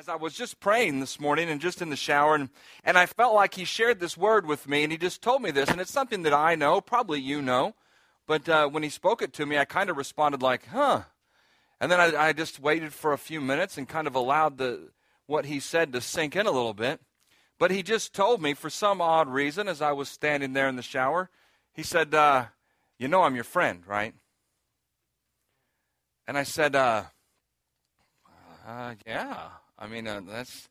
as I was just praying this morning and just in the shower, and, and I felt like he shared this word with me, and he just told me this, and it's something that I know, probably you know, but uh, when he spoke it to me, I kind of responded like, huh. And then I, I just waited for a few minutes and kind of allowed the what he said to sink in a little bit. But he just told me, for some odd reason, as I was standing there in the shower, he said, uh, You know I'm your friend, right? And I said, uh, uh, Yeah. I mean, uh, that's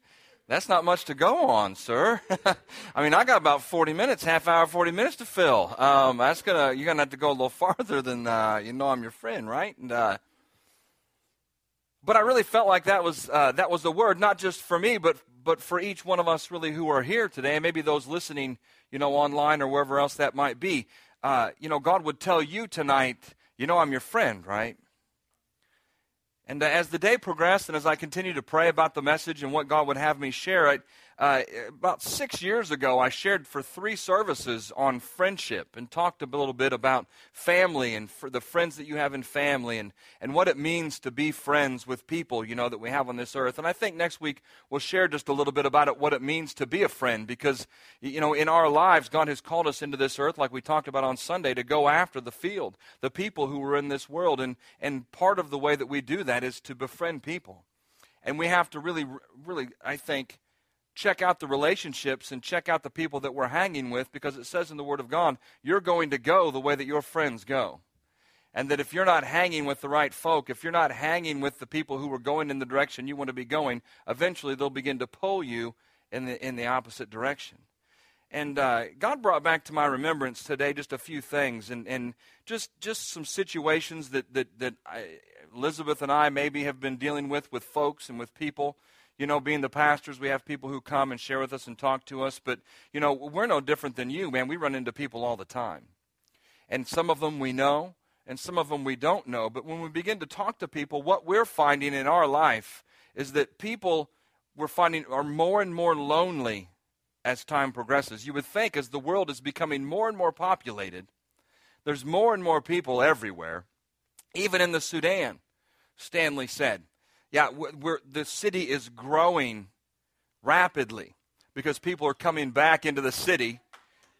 that's not much to go on, sir. I mean, I got about 40 minutes, half hour, 40 minutes to fill. Um, that's gonna you're gonna have to go a little farther than uh, you know I'm your friend, right? And uh, but I really felt like that was uh, that was the word, not just for me, but but for each one of us really who are here today, and maybe those listening, you know, online or wherever else that might be. Uh, you know, God would tell you tonight, you know, I'm your friend, right? And uh, as the day progressed and as I continued to pray about the message and what God would have me share, I, uh, about six years ago, I shared for three services on friendship and talked a little bit about family and the friends that you have in family and, and what it means to be friends with people, you know, that we have on this earth. And I think next week we'll share just a little bit about it, what it means to be a friend, because, you know, in our lives, God has called us into this earth, like we talked about on Sunday, to go after the field, the people who are in this world. And, and part of the way that we do that is to befriend people. And we have to really, really, I think, check out the relationships and check out the people that we're hanging with because it says in the Word of God, you're going to go the way that your friends go. And that if you're not hanging with the right folk, if you're not hanging with the people who are going in the direction you want to be going, eventually they'll begin to pull you in the, in the opposite direction. And uh, God brought back to my remembrance today just a few things and, and just, just some situations that, that, that I, Elizabeth and I maybe have been dealing with with folks and with people you know, being the pastors, we have people who come and share with us and talk to us. But, you know, we're no different than you, man. We run into people all the time. And some of them we know, and some of them we don't know. But when we begin to talk to people, what we're finding in our life is that people we're finding are more and more lonely as time progresses. You would think as the world is becoming more and more populated, there's more and more people everywhere, even in the Sudan, Stanley said. Yeah, we're, the city is growing rapidly because people are coming back into the city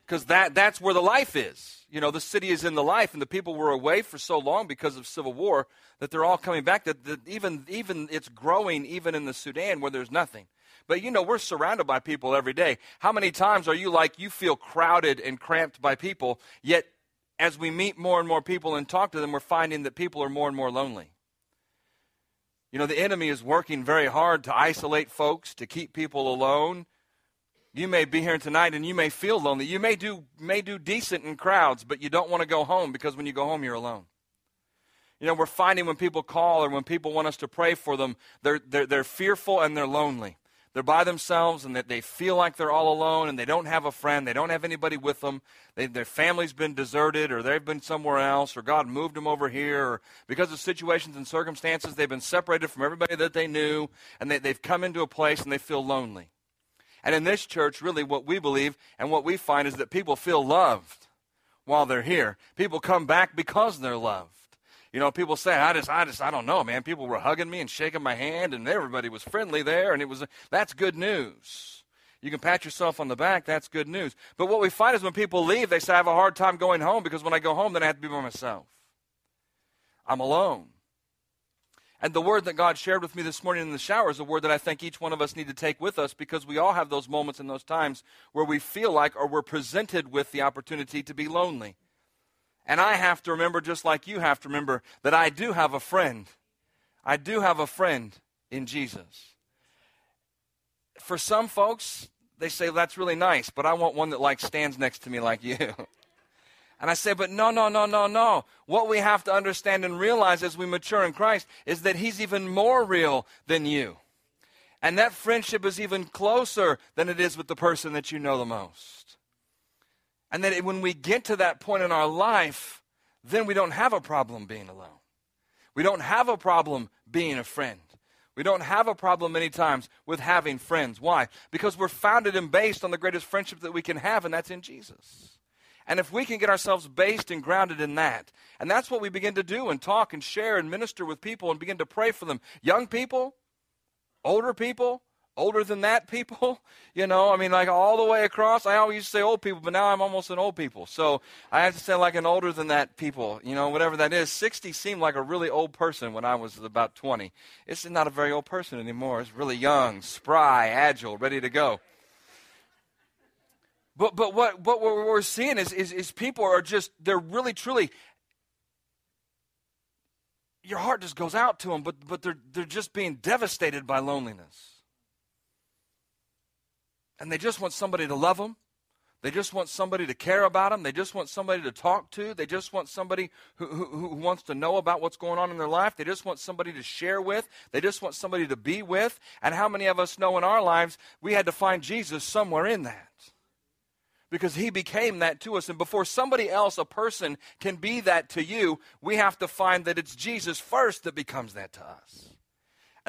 because that, that's where the life is. You know, the city is in the life, and the people were away for so long because of civil war that they're all coming back. That, that even, even it's growing even in the Sudan where there's nothing. But you know, we're surrounded by people every day. How many times are you like you feel crowded and cramped by people, yet as we meet more and more people and talk to them, we're finding that people are more and more lonely? You know, the enemy is working very hard to isolate folks, to keep people alone. You may be here tonight and you may feel lonely. You may do, may do decent in crowds, but you don't want to go home because when you go home, you're alone. You know, we're finding when people call or when people want us to pray for them, they're, they're, they're fearful and they're lonely they're by themselves and that they feel like they're all alone and they don't have a friend, they don't have anybody with them, they, their family's been deserted or they've been somewhere else or God moved them over here or because of situations and circumstances they've been separated from everybody that they knew and they, they've come into a place and they feel lonely. And in this church, really what we believe and what we find is that people feel loved while they're here. People come back because they're loved. You know, people say, I just, I just, I don't know, man. People were hugging me and shaking my hand, and everybody was friendly there, and it was, that's good news. You can pat yourself on the back, that's good news. But what we find is when people leave, they say, I have a hard time going home because when I go home, then I have to be by myself. I'm alone. And the word that God shared with me this morning in the shower is a word that I think each one of us need to take with us because we all have those moments and those times where we feel like or we're presented with the opportunity to be lonely. And I have to remember, just like you have to remember, that I do have a friend. I do have a friend in Jesus. For some folks, they say, well, that's really nice, but I want one that like stands next to me like you. And I say, but no, no, no, no, no. What we have to understand and realize as we mature in Christ is that He's even more real than you. And that friendship is even closer than it is with the person that you know the most. And that when we get to that point in our life, then we don't have a problem being alone. We don't have a problem being a friend. We don't have a problem many times with having friends. Why? Because we're founded and based on the greatest friendship that we can have, and that's in Jesus. And if we can get ourselves based and grounded in that, and that's what we begin to do and talk and share and minister with people and begin to pray for them. Young people, older people, older than that people, you know, I mean, like all the way across. I always used to say old people, but now I'm almost an old people. So I have to say like an older than that people, you know, whatever that is. 60 seemed like a really old person when I was about 20. It's not a very old person anymore. It's really young, spry, agile, ready to go. But, but what, what we're seeing is, is, is people are just, they're really, truly, your heart just goes out to them, but, but they're, they're just being devastated by loneliness. And they just want somebody to love them. They just want somebody to care about them. They just want somebody to talk to. They just want somebody who, who, who, wants to know about what's going on in their life. They just want somebody to share with. They just want somebody to be with. And how many of us know in our lives we had to find Jesus somewhere in that? Because he became that to us. And before somebody else, a person, can be that to you, we have to find that it's Jesus first that becomes that to us.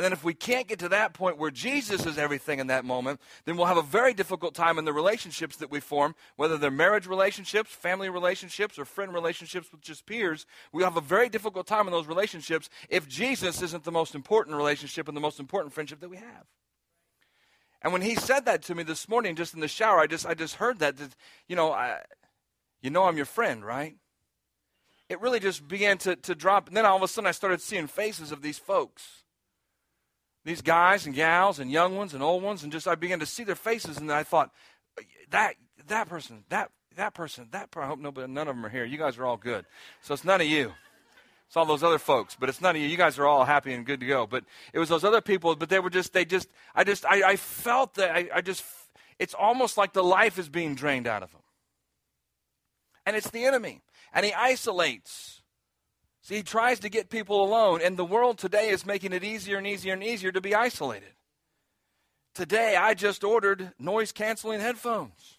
And then if we can't get to that point where Jesus is everything in that moment, then we'll have a very difficult time in the relationships that we form, whether they're marriage relationships, family relationships, or friend relationships with just peers. We'll have a very difficult time in those relationships if Jesus isn't the most important relationship and the most important friendship that we have. And when he said that to me this morning, just in the shower, I just I just heard that, that you know, I, you know I'm your friend, right? It really just began to, to drop. And then all of a sudden I started seeing faces of these folks these guys and gals and young ones and old ones, and just I began to see their faces, and I thought, that that person, that that person, that person. I hope nobody, none of them are here. You guys are all good, so it's none of you. It's all those other folks, but it's none of you. You guys are all happy and good to go. But it was those other people, but they were just, they just, I just, I, I felt that, I, I just, it's almost like the life is being drained out of them. And it's the enemy. And he isolates. See, he tries to get people alone, and the world today is making it easier and easier and easier to be isolated. Today, I just ordered noise canceling headphones.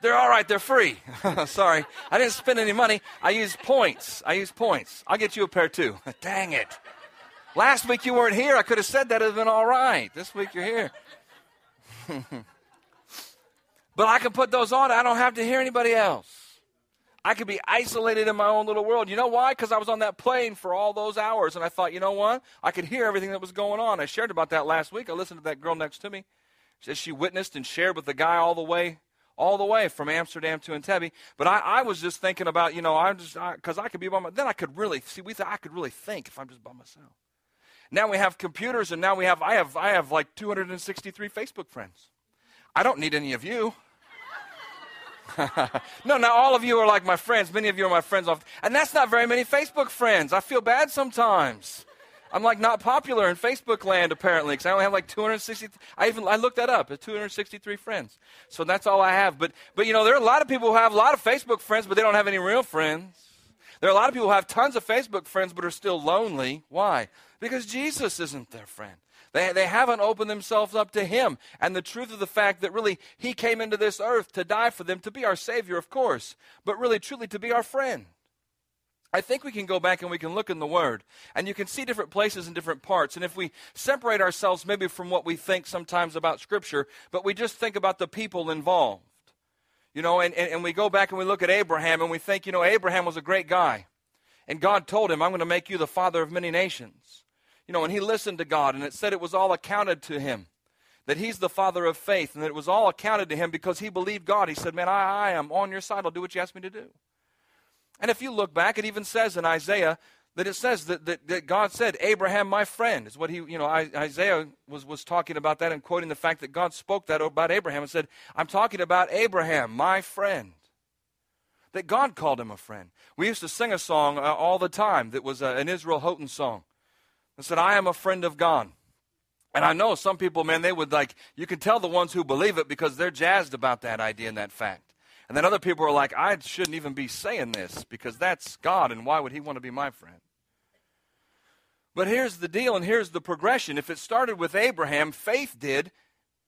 They're all right, they're free. Sorry, I didn't spend any money. I used points. I used points. I'll get you a pair too. Dang it. Last week you weren't here. I could have said that, it would have been all right. This week you're here. but I can put those on, I don't have to hear anybody else. I could be isolated in my own little world. You know why? Because I was on that plane for all those hours, and I thought, you know what? I could hear everything that was going on. I shared about that last week. I listened to that girl next to me. She said she witnessed and shared with the guy all the way, all the way from Amsterdam to Entebbe. But I, I was just thinking about, you know, I'm just because I, I, could be by my. Then I could really see. We thought I could really think if I'm just by myself. Now we have computers, and now we have. I have. I have like 263 Facebook friends. I don't need any of you. no, now all of you are like my friends. Many of you are my friends. And that's not very many Facebook friends. I feel bad sometimes. I'm like not popular in Facebook land apparently because I only have like 260. I even I looked that up. It's 263 friends. So that's all I have. But but you know there are a lot of people who have a lot of Facebook friends, but they don't have any real friends. There are a lot of people who have tons of Facebook friends but are still lonely. Why? Because Jesus isn't their friend. They, they haven't opened themselves up to Him. And the truth of the fact that really He came into this earth to die for them, to be our Savior, of course, but really, truly, to be our friend. I think we can go back and we can look in the Word, and you can see different places and different parts. And if we separate ourselves maybe from what we think sometimes about Scripture, but we just think about the people involved, you know, and, and, and we go back and we look at Abraham and we think, you know, Abraham was a great guy. And God told him, I'm going to make you the father of many nations. You know, and he listened to God, and it said it was all accounted to him that he's the father of faith, and that it was all accounted to him because he believed God. He said, Man, I, I am on your side. I'll do what you ask me to do. And if you look back, it even says in Isaiah that it says that, that, that, God said, Abraham, my friend, is what he, you know, Isaiah was, was talking about that and quoting the fact that God spoke that about Abraham and said, I'm talking about Abraham, my friend. That God called him a friend. We used to sing a song uh, all the time that was uh, an Israel Houghton song and said, I am a friend of God. And I know some people, man, they would like, you can tell the ones who believe it because they're jazzed about that idea and that fact. And then other people are like, I shouldn't even be saying this because that's God, and why would He want to be my friend? But here's the deal, and here's the progression. If it started with Abraham, faith did,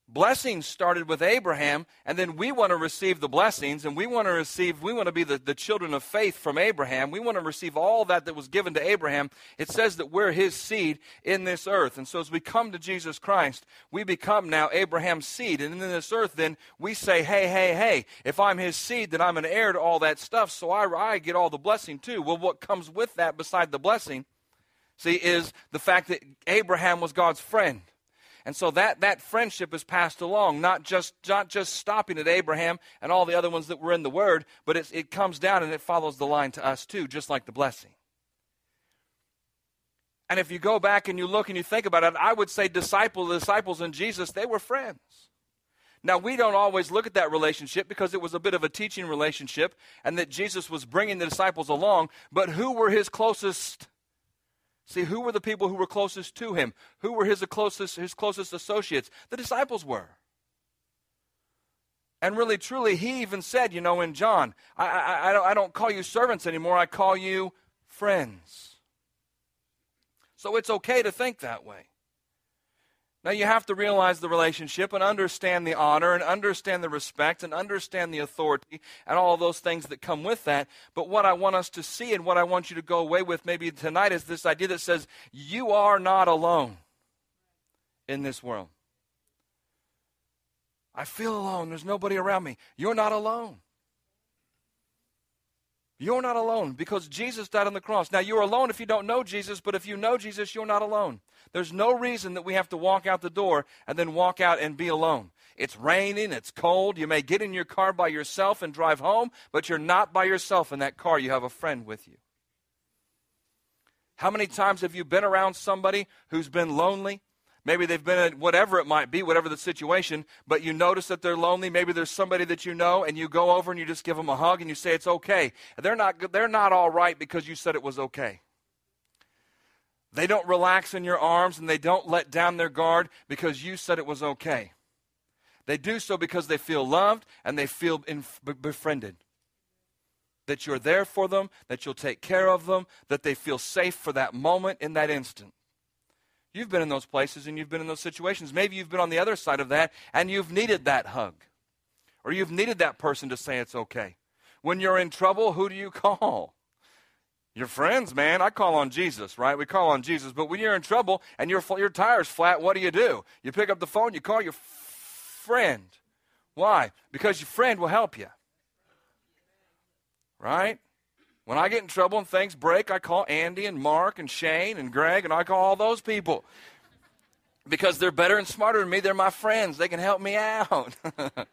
blessings started with Abraham, and then we want to receive the blessings, and we want to receive, we want to be the, the children of faith from Abraham. We want to receive all that that was given to Abraham. It says that we're his seed in this earth. And so as we come to Jesus Christ, we become now Abraham's seed. And in this earth, then we say, hey, hey, hey, if I'm his seed, then I'm an heir to all that stuff, so I, I get all the blessing too. Well, what comes with that beside the blessing? see, is the fact that Abraham was God's friend. And so that, that friendship is passed along, not just, not just stopping at Abraham and all the other ones that were in the Word, but it comes down and it follows the line to us too, just like the blessing. And if you go back and you look and you think about it, I would say disciple, the disciples and Jesus, they were friends. Now, we don't always look at that relationship because it was a bit of a teaching relationship and that Jesus was bringing the disciples along, but who were his closest See, who were the people who were closest to him? Who were his closest, his closest associates? The disciples were. And really, truly, he even said, you know, in John, I, I, I, don't, I don't call you servants anymore, I call you friends. So it's okay to think that way. Now, you have to realize the relationship and understand the honor and understand the respect and understand the authority and all those things that come with that. But what I want us to see and what I want you to go away with maybe tonight is this idea that says, you are not alone in this world. I feel alone. There's nobody around me. You're not alone. You're not alone because Jesus died on the cross. Now, you're alone if you don't know Jesus, but if you know Jesus, you're not alone. There's no reason that we have to walk out the door and then walk out and be alone. It's raining, it's cold. You may get in your car by yourself and drive home, but you're not by yourself in that car. You have a friend with you. How many times have you been around somebody who's been lonely? Maybe they've been at whatever it might be, whatever the situation, but you notice that they're lonely. Maybe there's somebody that you know, and you go over and you just give them a hug and you say it's okay. They're not, they're not all right because you said it was okay. They don't relax in your arms and they don't let down their guard because you said it was okay. They do so because they feel loved and they feel befriended. That you're there for them, that you'll take care of them, that they feel safe for that moment in that instant. You've been in those places and you've been in those situations. Maybe you've been on the other side of that and you've needed that hug. Or you've needed that person to say it's okay. When you're in trouble, who do you call? Your friends, man. I call on Jesus, right? We call on Jesus. But when you're in trouble and your, your tire's flat, what do you do? You pick up the phone, you call your friend. Why? Because your friend will help you. Right? When I get in trouble and things break, I call Andy and Mark and Shane and Greg, and I call all those people. Because they're better and smarter than me. They're my friends. They can help me out.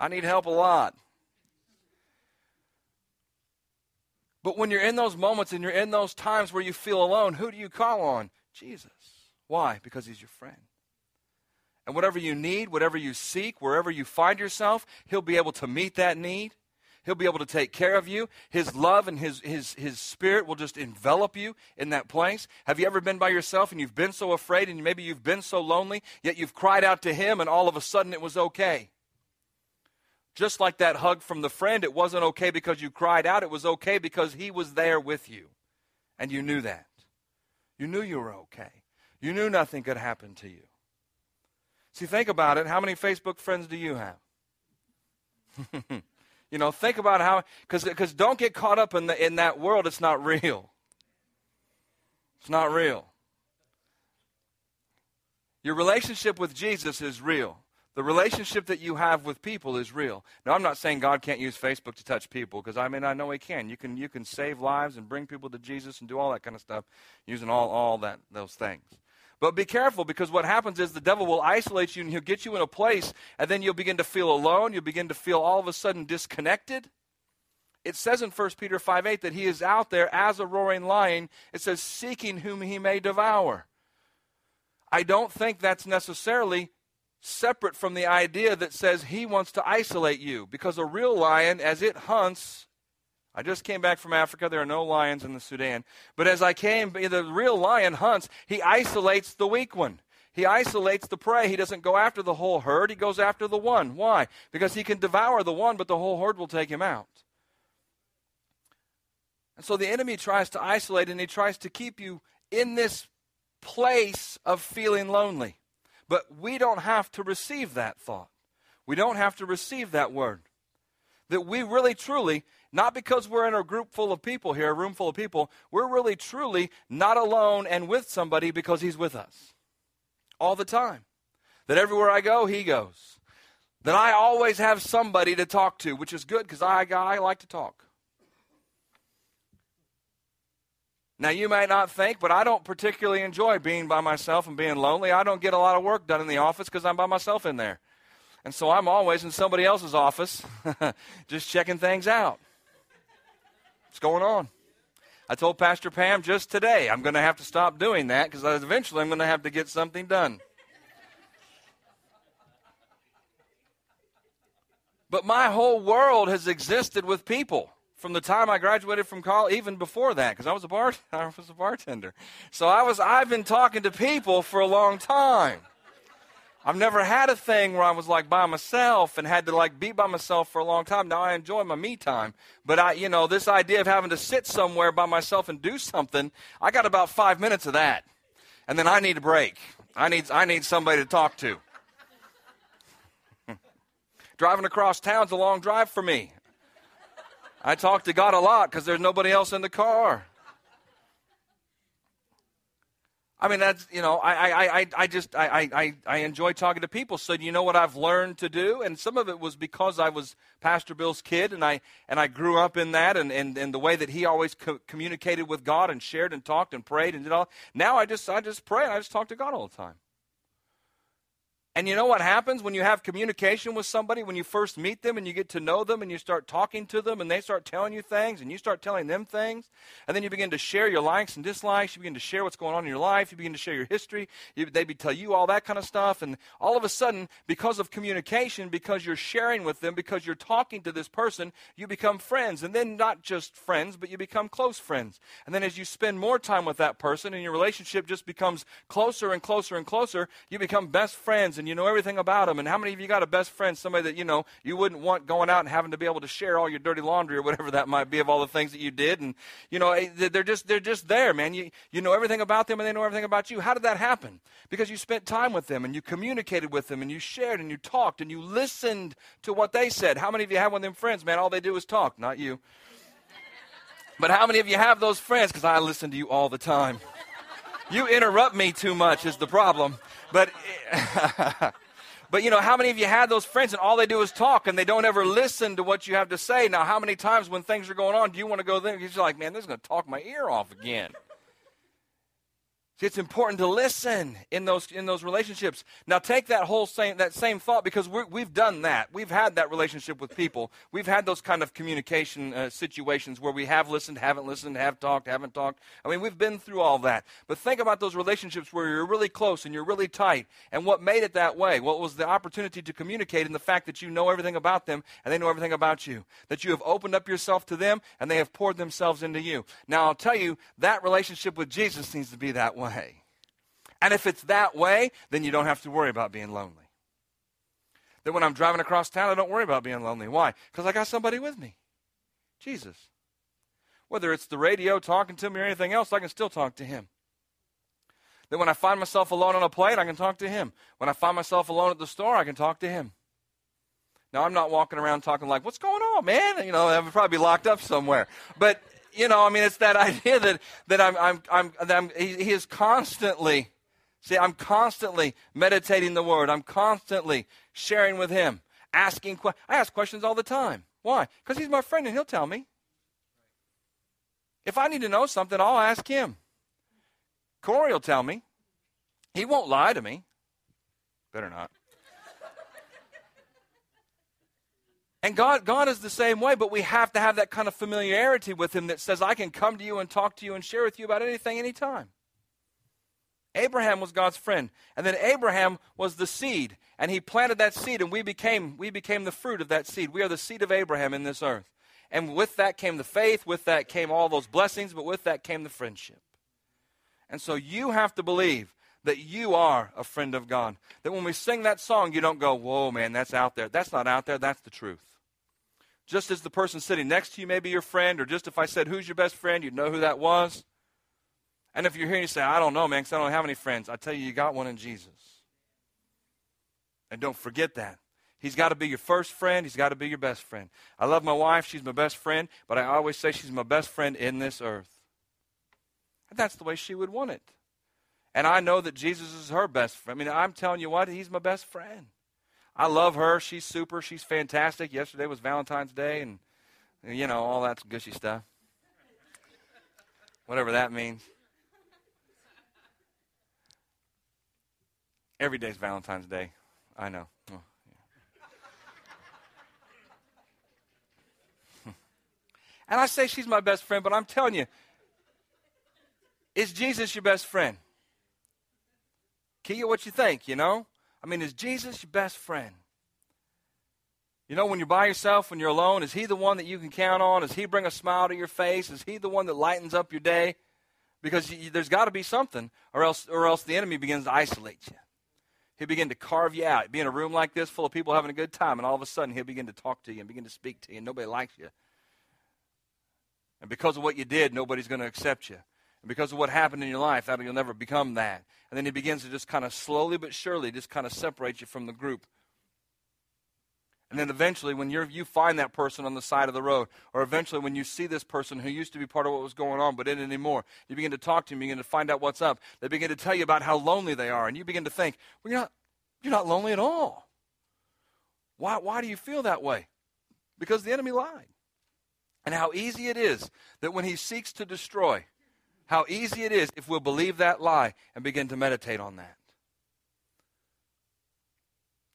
I need help a lot. But when you're in those moments and you're in those times where you feel alone, who do you call on? Jesus. Why? Because he's your friend. And whatever you need, whatever you seek, wherever you find yourself, he'll be able to meet that need. He'll be able to take care of you. His love and his, his, his spirit will just envelop you in that place. Have you ever been by yourself and you've been so afraid and maybe you've been so lonely, yet you've cried out to him and all of a sudden it was okay? Just like that hug from the friend, it wasn't okay because you cried out. It was okay because he was there with you. And you knew that. You knew you were okay. You knew nothing could happen to you. See, think about it. How many Facebook friends do you have? you know, think about how, because don't get caught up in, the, in that world. It's not real. It's not real. Your relationship with Jesus is real. The relationship that you have with people is real. Now, I'm not saying God can't use Facebook to touch people because I mean I know He can. You can you can save lives and bring people to Jesus and do all that kind of stuff using all all that those things. But be careful because what happens is the devil will isolate you and he'll get you in a place and then you'll begin to feel alone. You'll begin to feel all of a sudden disconnected. It says in 1 Peter 5 8 that he is out there as a roaring lion. It says, seeking whom he may devour. I don't think that's necessarily separate from the idea that says he wants to isolate you. Because a real lion, as it hunts, I just came back from Africa. There are no lions in the Sudan. But as I came, the real lion hunts, he isolates the weak one. He isolates the prey. He doesn't go after the whole herd. He goes after the one. Why? Because he can devour the one, but the whole herd will take him out. And so the enemy tries to isolate and he tries to keep you in this place of feeling lonely. But we don't have to receive that thought. We don't have to receive that word. That we really truly, not because we're in a group full of people here, a room full of people, we're really truly not alone and with somebody because He's with us all the time. That everywhere I go, He goes. That I always have somebody to talk to, which is good because I, I like to talk. Now, you might not think, but I don't particularly enjoy being by myself and being lonely. I don't get a lot of work done in the office because I'm by myself in there. And so I'm always in somebody else's office just checking things out. What's going on? I told Pastor Pam just today I'm going to have to stop doing that because eventually I'm going to have to get something done. But my whole world has existed with people from the time I graduated from college, even before that, because I was a bar, I was a bartender. So I was, I've been talking to people for a long time. I've never had a thing where I was like by myself and had to like be by myself for a long time. Now I enjoy my me time, but I, you know, this idea of having to sit somewhere by myself and do something, I got about five minutes of that, and then I need a break. I need, I need somebody to talk to. Driving across town's a long drive for me. I talk to God a lot because there's nobody else in the car. I mean, that's, you know, I, I, I, I just, I, I, I enjoy talking to people. So, you know what I've learned to do? And some of it was because I was Pastor Bill's kid and I, and I grew up in that and, and, and the way that he always co- communicated with God and shared and talked and prayed and did all. Now I just, I just pray and I just talk to God all the time. And you know what happens when you have communication with somebody, when you first meet them and you get to know them and you start talking to them and they start telling you things and you start telling them things, and then you begin to share your likes and dislikes, you begin to share what's going on in your life, you begin to share your history, you, they tell you all that kind of stuff, and all of a sudden, because of communication, because you're sharing with them, because you're talking to this person, you become friends. And then not just friends, but you become close friends. And then as you spend more time with that person and your relationship just becomes closer and closer and closer, you become best friends you know everything about them. And how many of you got a best friend, somebody that, you know, you wouldn't want going out and having to be able to share all your dirty laundry or whatever that might be of all the things that you did. And, you know, eh, they're just, they're just there, man. You, you know everything about them and they know everything about you. How did that happen? Because you spent time with them and you communicated with them and you shared and you talked and you listened to what they said. How many of you have one of them friends, man? All they do is talk, not you. But how many of you have those friends? Because I listen to you all the time. You interrupt me too much is the problem. But But you know, how many of you had those friends and all they do is talk and they don't ever listen to what you have to say? Now, how many times when things are going on do you want to go there? You're like, man, this is going to talk my ear off again. See, it's important to listen in those in those relationships. Now, take that whole same that same thought because we have done that. We've had that relationship with people. We've had those kind of communication uh, situations where we have listened, haven't listened, have talked, haven't talked. I mean, we've been through all that. But think about those relationships where you're really close and you're really tight. And what made it that way? What was the opportunity to communicate and the fact that you know everything about them and they know everything about you. That you have opened up yourself to them and they have poured themselves into you. Now, I'll tell you that relationship with Jesus needs to be that way way. And if it's that way, then you don't have to worry about being lonely. Then when I'm driving across town, I don't worry about being lonely. Why? Because I got somebody with me Jesus. Whether it's the radio talking to me or anything else, I can still talk to him. Then when I find myself alone on a plane, I can talk to him. When I find myself alone at the store, I can talk to him. Now, I'm not walking around talking like, what's going on, man? You know, I would probably be locked up somewhere. But you know, I mean, it's that idea that, that I'm, I'm, I'm, that I'm he, he is constantly, see, I'm constantly meditating the word. I'm constantly sharing with him, asking, I ask questions all the time. Why? Because he's my friend and he'll tell me. If I need to know something, I'll ask him. Corey will tell me. He won't lie to me. Better not. And God, God is the same way, but we have to have that kind of familiarity with Him that says, I can come to you and talk to you and share with you about anything, anytime. Abraham was God's friend. And then Abraham was the seed. And he planted that seed, and we became, we became the fruit of that seed. We are the seed of Abraham in this earth. And with that came the faith, with that came all those blessings, but with that came the friendship. And so you have to believe that you are a friend of God. That when we sing that song, you don't go, whoa, man, that's out there. That's not out there, that's the truth. Just as the person sitting next to you may be your friend, or just if I said, Who's your best friend, you'd know who that was. And if you're here and you say, I don't know, man, because I don't have any friends, I tell you, you got one in Jesus. And don't forget that. He's got to be your first friend. He's got to be your best friend. I love my wife. She's my best friend. But I always say she's my best friend in this earth. And that's the way she would want it. And I know that Jesus is her best friend. I mean, I'm telling you what, he's my best friend. I love her. She's super. She's fantastic. Yesterday was Valentine's Day, and you know all that gushy stuff. whatever that means. Every day's Valentine's Day. I know. Oh, yeah. and I say she's my best friend, but I'm telling you, is Jesus your best friend? Kia, what you think, you know? I mean, is Jesus your best friend? You know, when you're by yourself, when you're alone, is He the one that you can count on? Does He bring a smile to your face? Is He the one that lightens up your day? Because you, there's got to be something, or else, or else the enemy begins to isolate you. He'll begin to carve you out. Be in a room like this full of people having a good time, and all of a sudden he'll begin to talk to you and begin to speak to you, and nobody likes you. And because of what you did, nobody's going to accept you. And because of what happened in your life, that you'll never become that. And then he begins to just kind of slowly but surely just kind of separate you from the group. And then eventually, when you you find that person on the side of the road, or eventually when you see this person who used to be part of what was going on but isn't anymore, you begin to talk to them, you begin to find out what's up. They begin to tell you about how lonely they are, and you begin to think, well, you're not, you're not lonely at all. Why, why do you feel that way? Because the enemy lied. And how easy it is that when he seeks to destroy, how easy it is if we'll believe that lie and begin to meditate on that.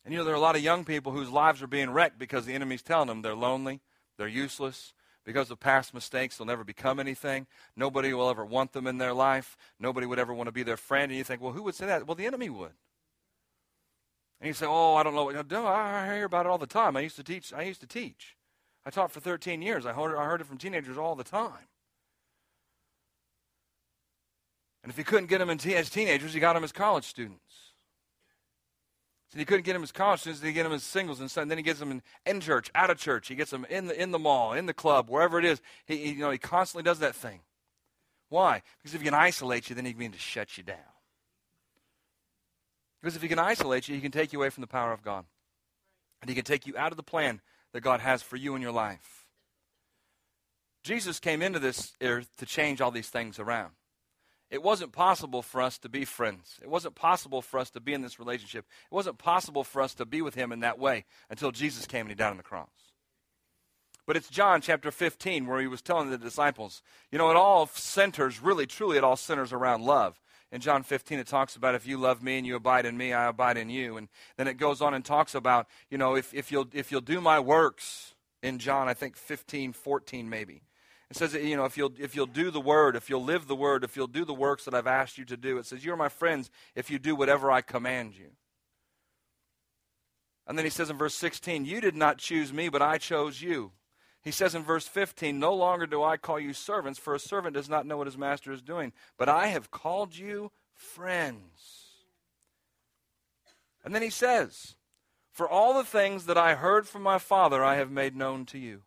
And you know, there are a lot of young people whose lives are being wrecked because the enemy's telling them they're lonely, they're useless. Because of past mistakes, they'll never become anything. Nobody will ever want them in their life. Nobody would ever want to be their friend. And you think, well, who would say that? Well, the enemy would. And you say, oh, I don't know. No, I hear about it all the time. I used to teach. I used to teach. I taught for 13 years. I heard, I heard it from teenagers all the time. And if he couldn't get them as teenagers, he got them as college students. So he couldn't get them as college students, he get them as singles and, and then he gets them in, in church, out of church. He gets them in the, in the mall, in the club, wherever it is. He, he, you know, he constantly does that thing. Why? Because if he can isolate you, then he can begin to shut you down. Because if he can isolate you, he can take you away from the power of God. And he can take you out of the plan that God has for you in your life. Jesus came into this earth to change all these things around. It wasn't possible for us to be friends. It wasn't possible for us to be in this relationship. It wasn't possible for us to be with him in that way until Jesus came and he died on the cross. But it's John chapter 15 where he was telling the disciples, you know, it all centers, really, truly, it all centers around love. In John 15, it talks about if you love me and you abide in me, I abide in you. And then it goes on and talks about, you know, if, if, you'll, if you'll do my works, in John, I think 15, 14 maybe. It says, you know, if you'll, if you'll do the word, if you'll live the word, if you'll do the works that I've asked you to do, it says, You're my friends if you do whatever I command you. And then he says in verse 16, You did not choose me, but I chose you. He says in verse 15, No longer do I call you servants, for a servant does not know what his master is doing, but I have called you friends. And then he says, For all the things that I heard from my Father, I have made known to you.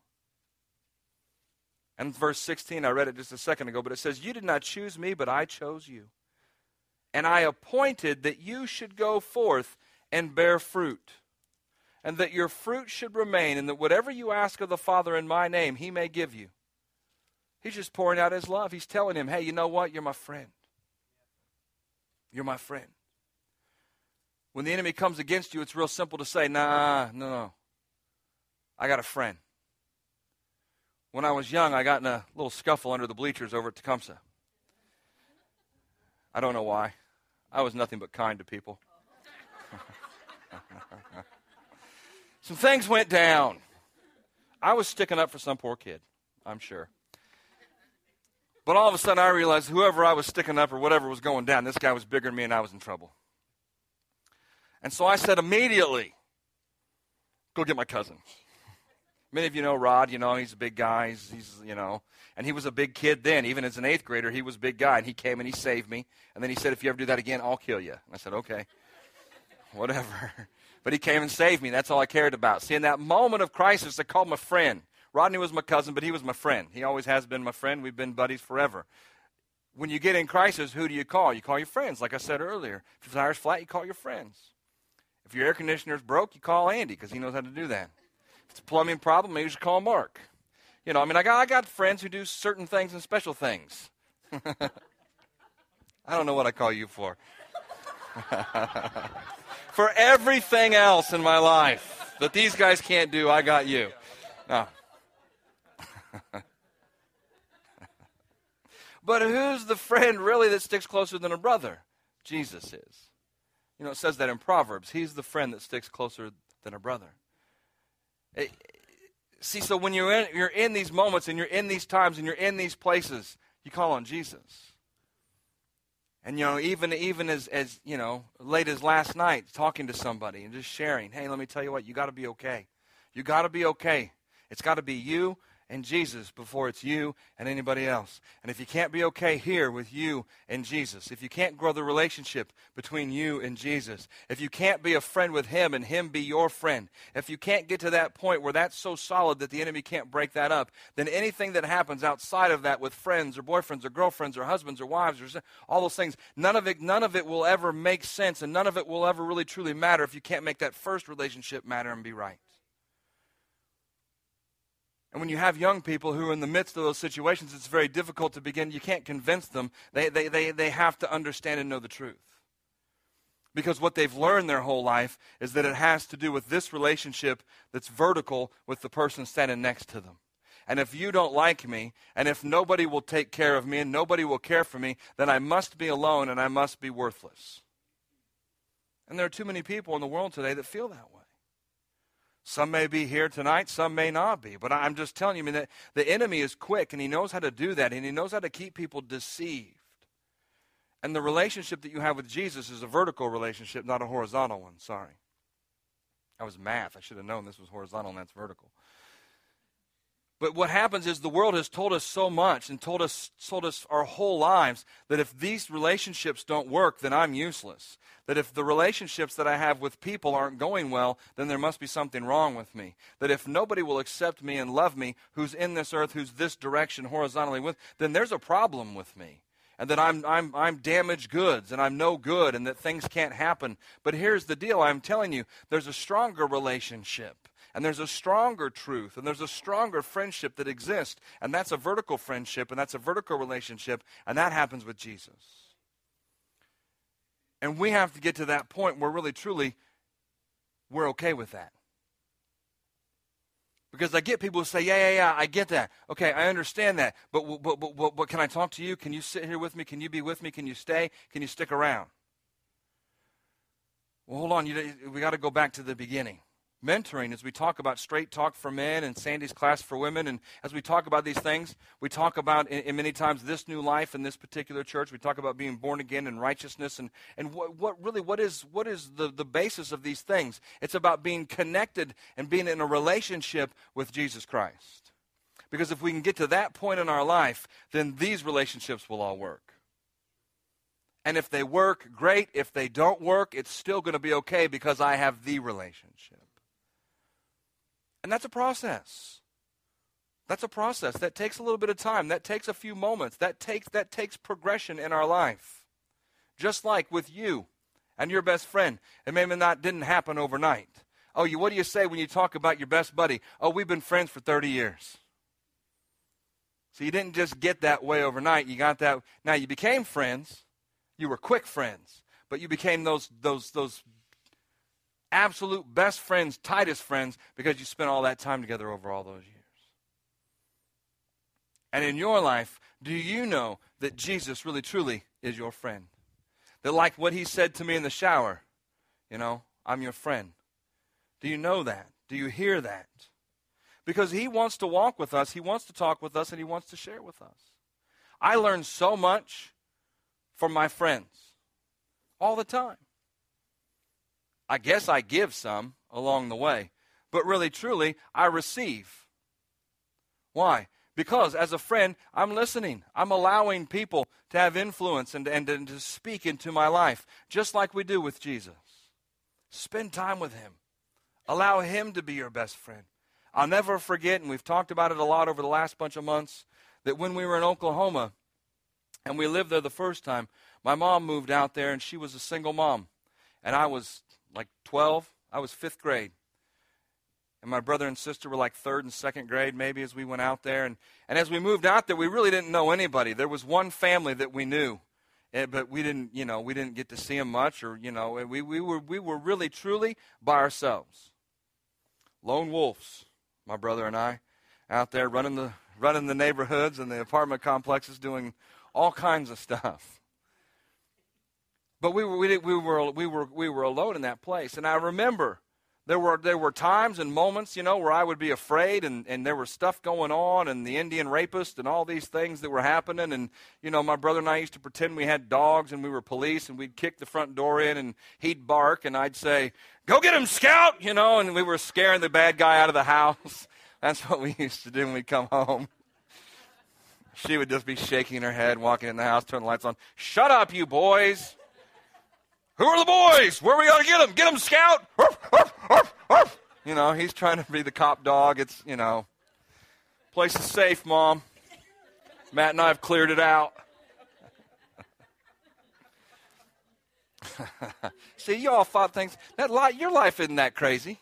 And verse 16, I read it just a second ago, but it says, You did not choose me, but I chose you. And I appointed that you should go forth and bear fruit, and that your fruit should remain, and that whatever you ask of the Father in my name, he may give you. He's just pouring out his love. He's telling him, Hey, you know what? You're my friend. You're my friend. When the enemy comes against you, it's real simple to say, Nah, no, no. I got a friend. When I was young, I got in a little scuffle under the bleachers over at Tecumseh. I don't know why. I was nothing but kind to people. some things went down. I was sticking up for some poor kid, I'm sure. But all of a sudden, I realized whoever I was sticking up or whatever was going down, this guy was bigger than me and I was in trouble. And so I said immediately, go get my cousin. Many of you know Rod, you know, he's a big guy. He's, he's, you know, and he was a big kid then. Even as an eighth grader, he was a big guy. And he came and he saved me. And then he said, if you ever do that again, I'll kill you. And I said, okay, whatever. But he came and saved me. That's all I cared about. See, in that moment of crisis, I called my friend. Rodney was my cousin, but he was my friend. He always has been my friend. We've been buddies forever. When you get in crisis, who do you call? You call your friends, like I said earlier. If your tire's flat, you call your friends. If your air conditioner's broke, you call Andy because he knows how to do that it's a plumbing problem, maybe you should call Mark. You know, I mean, I got, I got friends who do certain things and special things. I don't know what I call you for. for everything else in my life that these guys can't do, I got you. No. But who's the friend really that sticks closer than a brother? Jesus is. You know, it says that in Proverbs. He's the friend that sticks closer than a brother. It, see, so when you're in, you're in these moments and you're in these times and you're in these places, you call on Jesus. And you know, even even as as you know, late as last night, talking to somebody and just sharing, hey, let me tell you what, you got to be okay. You got to be okay. It's got to be you and Jesus before it's you and anybody else. And if you can't be okay here with you and Jesus, if you can't grow the relationship between you and Jesus, if you can't be a friend with Him and Him be your friend, if you can't get to that point where that's so solid that the enemy can't break that up, then anything that happens outside of that with friends or boyfriends or girlfriends or husbands or wives or all those things, none of it, none of it will ever make sense and none of it will ever really truly matter if you can't make that first relationship matter and be right. And when you have young people who are in the midst of those situations, it's very difficult to begin. You can't convince them. They, they, they, they have to understand and know the truth. Because what they've learned their whole life is that it has to do with this relationship that's vertical with the person standing next to them. And if you don't like me, and if nobody will take care of me, and nobody will care for me, then I must be alone and I must be worthless. And there are too many people in the world today that feel that way. Some may be here tonight, some may not be. But I'm just telling you, I mean, that the enemy is quick and he knows how to do that and he knows how to keep people deceived. And the relationship that you have with Jesus is a vertical relationship, not a horizontal one. Sorry. That was math. I should have known this was horizontal and that's vertical. But what happens is the world has told us so much and told us, told us our whole lives that if these relationships don't work, then I'm useless. That if the relationships that I have with people aren't going well, then there must be something wrong with me. That if nobody will accept me and love me, who's in this earth, who's this direction horizontally with, then there's a problem with me. And that I'm, I'm, I'm damaged goods and I'm no good and that things can't happen. But here's the deal I'm telling you, there's a stronger relationship and there's a stronger truth, and there's a stronger friendship that exists, and that's a vertical friendship, and that's a vertical relationship, and that happens with Jesus. And we have to get to that point where really, truly, we're okay with that. Because I get people who say, yeah, yeah, yeah, I get that. Okay, I understand that. But, but, but, but, but can I talk to you? Can you sit here with me? Can you be with me? Can you stay? Can you stick around? Well, hold on. You, we got to go back to the beginning mentoring as we talk about straight talk for men and Sandy's class for women. And as we talk about these things, we talk about in, in many times this new life in this particular church. We talk about being born again and righteousness and, and what, what really what is what is the, the basis of these things? It's about being connected and being in a relationship with Jesus Christ. Because if we can get to that point in our life, then these relationships will all work. And if they work, great. If they don't work, it's still going to be okay because I have the relationship. And that's a process. That's a process. That takes a little bit of time. That takes a few moments. That takes that takes progression in our life. Just like with you and your best friend. It may not didn't happen overnight. Oh, you what do you say when you talk about your best buddy? Oh, we've been friends for 30 years. So you didn't just get that way overnight. You got that now you became friends. You were quick friends, but you became those those those absolute best friends, tightest friends, because you spent all that time together over all those years. And in your life, do you know that Jesus really truly is your friend? That, like what he said to me in the shower, you know, I'm your friend. Do you know that? Do you hear that? Because he wants to walk with us, he wants to talk with us, and he wants to share with us. I learn so much from my friends all the time. I guess I give some along the way, but really, truly, I receive. Why? Because as a friend, I'm listening. I'm allowing people to have influence and, and, and to speak into my life, just like we do with Jesus. Spend time with Him, allow Him to be your best friend. I'll never forget, and we've talked about it a lot over the last bunch of months, that when we were in Oklahoma and we lived there the first time, my mom moved out there and she was a single mom. And I was like 12. I was fifth grade. And my brother and sister were like third and second grade, maybe, as we went out there. And, and as we moved out there, we really didn't know anybody. There was one family that we knew, eh, but we didn't, you know, we didn't get to see them much, or, you know, we, we, were, we were really, truly by ourselves. Lone wolves, my brother and I, out there running the, running the neighborhoods and the apartment complexes, doing all kinds of stuff. But we were, we, we, were, we, were, we were alone in that place. And I remember there were, there were times and moments, you know, where I would be afraid and, and there was stuff going on and the Indian rapist and all these things that were happening. And, you know, my brother and I used to pretend we had dogs and we were police and we'd kick the front door in and he'd bark and I'd say, go get him, scout, you know, and we were scaring the bad guy out of the house. That's what we used to do when we'd come home. She would just be shaking her head, walking in the house, turning the lights on. Shut up, you boys. Who are the boys? Where are we going to get them? Get them, scout. You know, he's trying to be the cop dog. It's, you know, place is safe, mom. Matt and I have cleared it out. See, you all thought things. That li- your life isn't that crazy.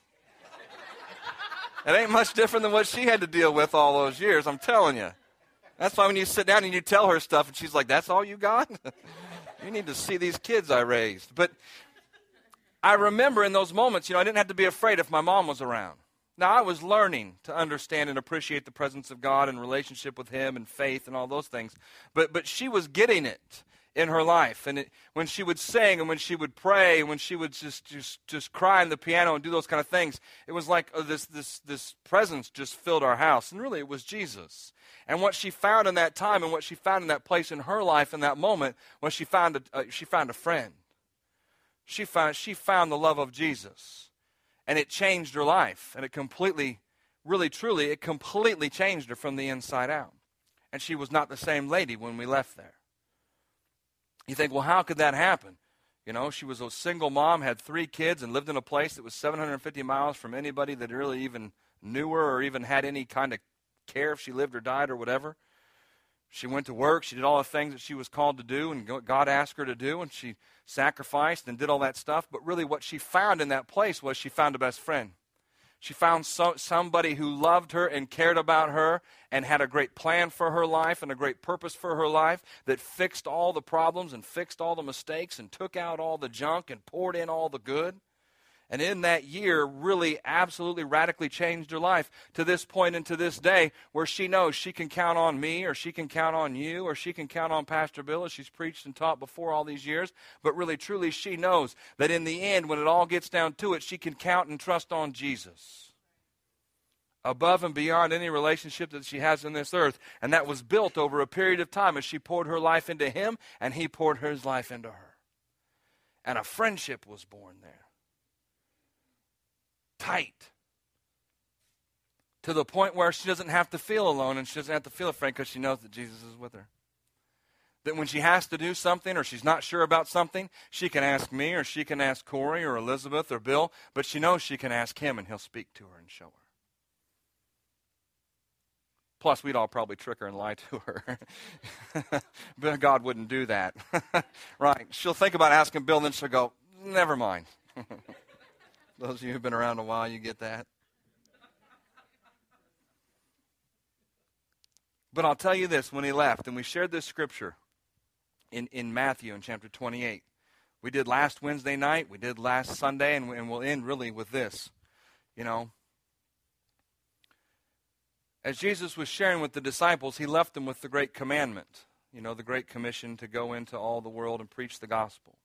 It ain't much different than what she had to deal with all those years. I'm telling you. That's why when you sit down and you tell her stuff, and she's like, "That's all you got." You need to see these kids I raised. But I remember in those moments, you know, I didn't have to be afraid if my mom was around. Now, I was learning to understand and appreciate the presence of God and relationship with Him and faith and all those things. But, but she was getting it in her life. And it, when she would sing and when she would pray and when she would just, just, just cry on the piano and do those kind of things, it was like oh, this, this, this presence just filled our house. And really, it was Jesus. And what she found in that time and what she found in that place in her life in that moment was she found a, uh, she found a friend. She found, she found the love of Jesus. And it changed her life. And it completely, really, truly, it completely changed her from the inside out. And she was not the same lady when we left there. You think, well, how could that happen? You know, she was a single mom, had three kids, and lived in a place that was 750 miles from anybody that really even knew her or even had any kind of care if she lived or died or whatever. She went to work. She did all the things that she was called to do and God asked her to do, and she sacrificed and did all that stuff. But really, what she found in that place was she found a best friend. She found so, somebody who loved her and cared about her and had a great plan for her life and a great purpose for her life that fixed all the problems and fixed all the mistakes and took out all the junk and poured in all the good and in that year really absolutely radically changed her life to this point and to this day where she knows she can count on me or she can count on you or she can count on Pastor Bill as she's preached and taught before all these years. But really, truly, she knows that in the end, when it all gets down to it, she can count and trust on Jesus above and beyond any relationship that she has in this earth. And that was built over a period of time as she poured her life into him and he poured his life into her. And a friendship was born there tight to the point where she doesn't have to feel alone and she doesn't have to feel afraid because she knows that Jesus is with her. That when she has to do something or she's not sure about something, she can ask me or she can ask Corey or Elizabeth or Bill, but she knows she can ask him and he'll speak to her and show her. Plus, we'd all probably trick her and lie to her. but God wouldn't do that. right. She'll think about asking Bill, and then she'll go, never mind. Those of you who've been around a while, you get that. But I'll tell you this when he left, and we shared this scripture in, in Matthew in chapter 28. We did last Wednesday night, we did last Sunday, and, and we'll end really with this. You know, as Jesus was sharing with the disciples, he left them with the great commandment, you know, the great commission to go into all the world and preach the gospel.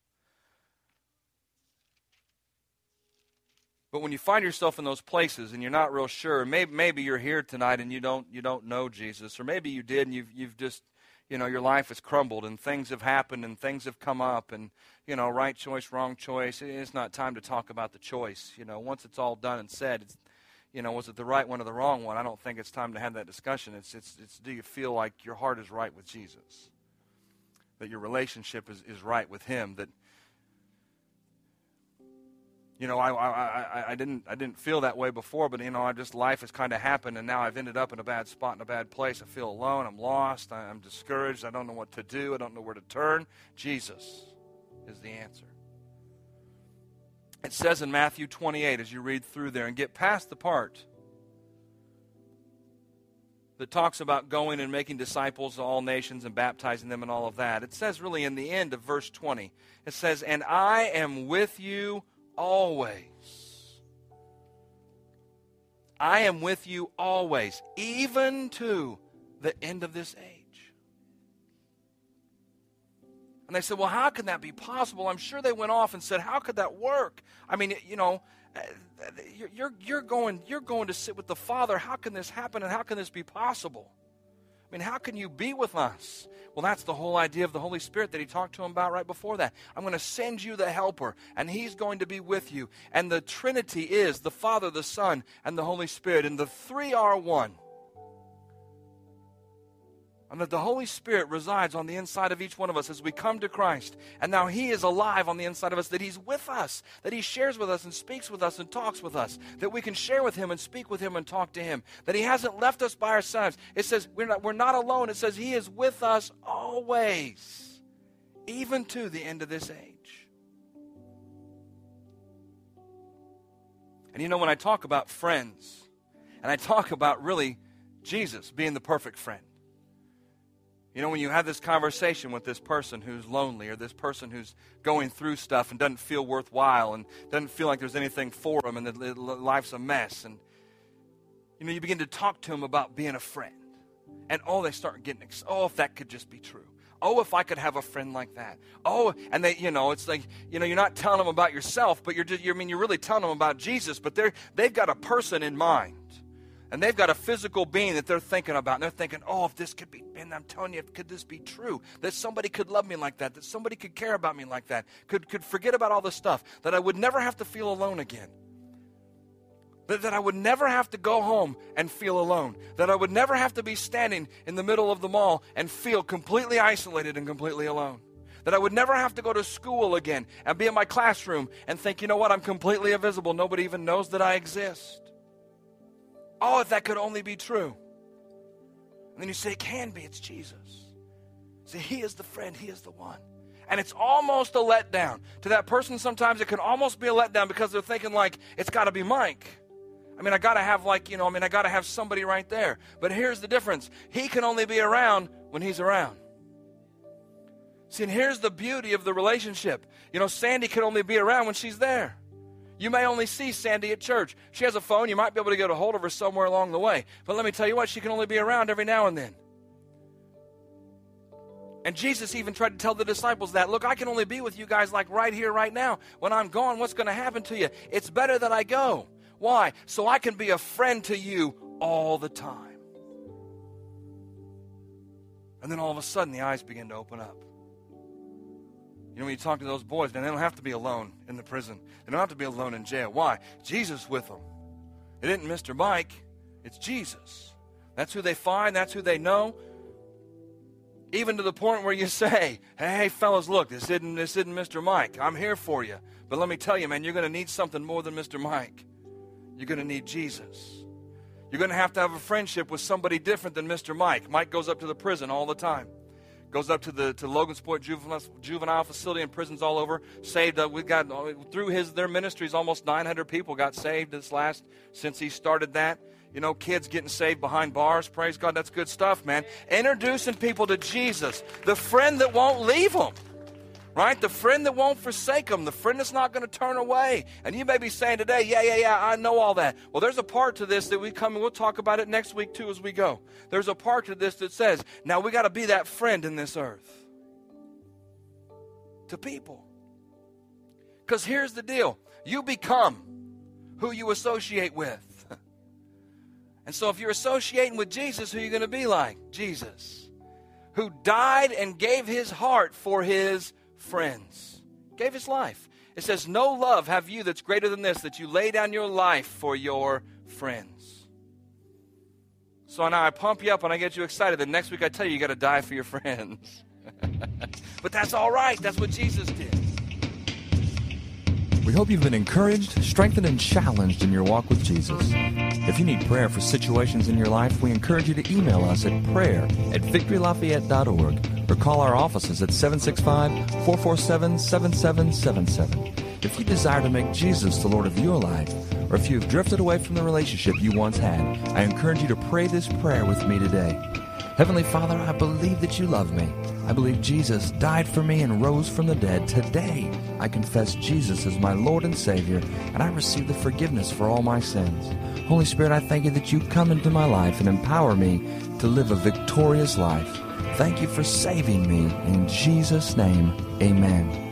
But when you find yourself in those places and you're not real sure, maybe, maybe you're here tonight and you don't, you don't know Jesus, or maybe you did and you've, you've just, you know, your life has crumbled and things have happened and things have come up and, you know, right choice, wrong choice. It's not time to talk about the choice. You know, once it's all done and said, it's, you know, was it the right one or the wrong one? I don't think it's time to have that discussion. It's, it's, it's do you feel like your heart is right with Jesus? That your relationship is, is right with Him? That, you know, I, I, I, didn't, I didn't feel that way before, but, you know, I just, life has kind of happened, and now I've ended up in a bad spot, in a bad place. I feel alone. I'm lost. I'm discouraged. I don't know what to do. I don't know where to turn. Jesus is the answer. It says in Matthew 28, as you read through there and get past the part that talks about going and making disciples of all nations and baptizing them and all of that. It says, really, in the end of verse 20, it says, And I am with you always. I am with you always, even to the end of this age. And they said, Well, how can that be possible? I'm sure they went off and said, How could that work? I mean, you know, uh, you're, you're, going, you're going to sit with the Father. How can this happen and how can this be possible? I mean, how can you be with us? Well, that's the whole idea of the Holy Spirit that he talked to him about right before that. I'm going to send you the helper, and he's going to be with you. And the Trinity is the Father, the Son, and the Holy Spirit, and the three are one and that the Holy Spirit resides on the inside of each one of us as we come to Christ. And now He is alive on the inside of us, that He's with us, that He shares with us and speaks with us and talks with us, that we can share with Him and speak with Him and talk to Him, that He hasn't left us by ourselves. It says we're not, we're not alone. It says He is with us always, even to the end of this age. And you know, when I talk about friends, and I talk about really Jesus being the perfect friend, you know, when you have this conversation with this person who's lonely or this person who's going through stuff and doesn't feel worthwhile and doesn't feel like there's anything for them and that life's a mess, and you know, you begin to talk to them about being a friend. And oh, they start getting, oh, if that could just be true. Oh, if I could have a friend like that. Oh, and they, you know, it's like, you know, you're not telling them about yourself, but you're just, you I mean, you're really telling them about Jesus, but they're, they've got a person in mind and they've got a physical being that they're thinking about. And they're thinking, oh, if this could be, and I'm telling you, could this be true? That somebody could love me like that, that somebody could care about me like that, could, could forget about all this stuff, that I would never have to feel alone again. That, that I would never have to go home and feel alone. That I would never have to be standing in the middle of the mall and feel completely isolated and completely alone that I would never have to go to school again and be in my classroom and think, you know what, I'm completely invisible. Nobody even knows that I exist. Oh, if that could only be true. And then you say, It can be, it's Jesus. See, He is the friend, He is the one. And it's almost a letdown. To that person, sometimes it can almost be a letdown because they're thinking, like, it's got to be Mike. I mean, I got to have, like, you know, I mean, I got to have somebody right there. But here's the difference He can only be around when He's around. See, and here's the beauty of the relationship. You know, Sandy can only be around when she's there. You may only see Sandy at church. She has a phone. You might be able to get a hold of her somewhere along the way. But let me tell you what, she can only be around every now and then. And Jesus even tried to tell the disciples that, look, I can only be with you guys like right here, right now. When I'm gone, what's going to happen to you? It's better that I go. Why? So I can be a friend to you all the time. And then all of a sudden, the eyes begin to open up. You know, when you talk to those boys, man, they don't have to be alone in the prison. They don't have to be alone in jail. Why? Jesus with them. It isn't Mr. Mike, it's Jesus. That's who they find, that's who they know. Even to the point where you say, hey, fellas, look, this isn't, this isn't Mr. Mike. I'm here for you. But let me tell you, man, you're going to need something more than Mr. Mike. You're going to need Jesus. You're going to have to have a friendship with somebody different than Mr. Mike. Mike goes up to the prison all the time goes up to the to Logansport juvenile, juvenile facility and prisons all over. Saved. Uh, we've got uh, through his their ministries almost 900 people got saved this last since he started that. You know, kids getting saved behind bars. Praise God, that's good stuff, man. Introducing people to Jesus, the friend that won't leave them right? The friend that won't forsake them, the friend that's not going to turn away. And you may be saying today, yeah, yeah, yeah, I know all that. Well, there's a part to this that we come and we'll talk about it next week too as we go. There's a part to this that says, now we got to be that friend in this earth to people. Because here's the deal you become who you associate with. And so if you're associating with Jesus, who are you going to be like? Jesus, who died and gave his heart for his friends. Gave his life. It says, No love have you that's greater than this, that you lay down your life for your friends. So now I pump you up and I get you excited. The next week I tell you, you got to die for your friends. but that's all right. That's what Jesus did. We hope you've been encouraged, strengthened, and challenged in your walk with Jesus. If you need prayer for situations in your life, we encourage you to email us at prayer at victorylafayette.org or call our offices at 765 447 7777. If you desire to make Jesus the Lord of your life, or if you have drifted away from the relationship you once had, I encourage you to pray this prayer with me today. Heavenly Father, I believe that you love me. I believe Jesus died for me and rose from the dead. Today, I confess Jesus as my Lord and Savior, and I receive the forgiveness for all my sins. Holy Spirit, I thank you that you come into my life and empower me to live a victorious life. Thank you for saving me. In Jesus' name, amen.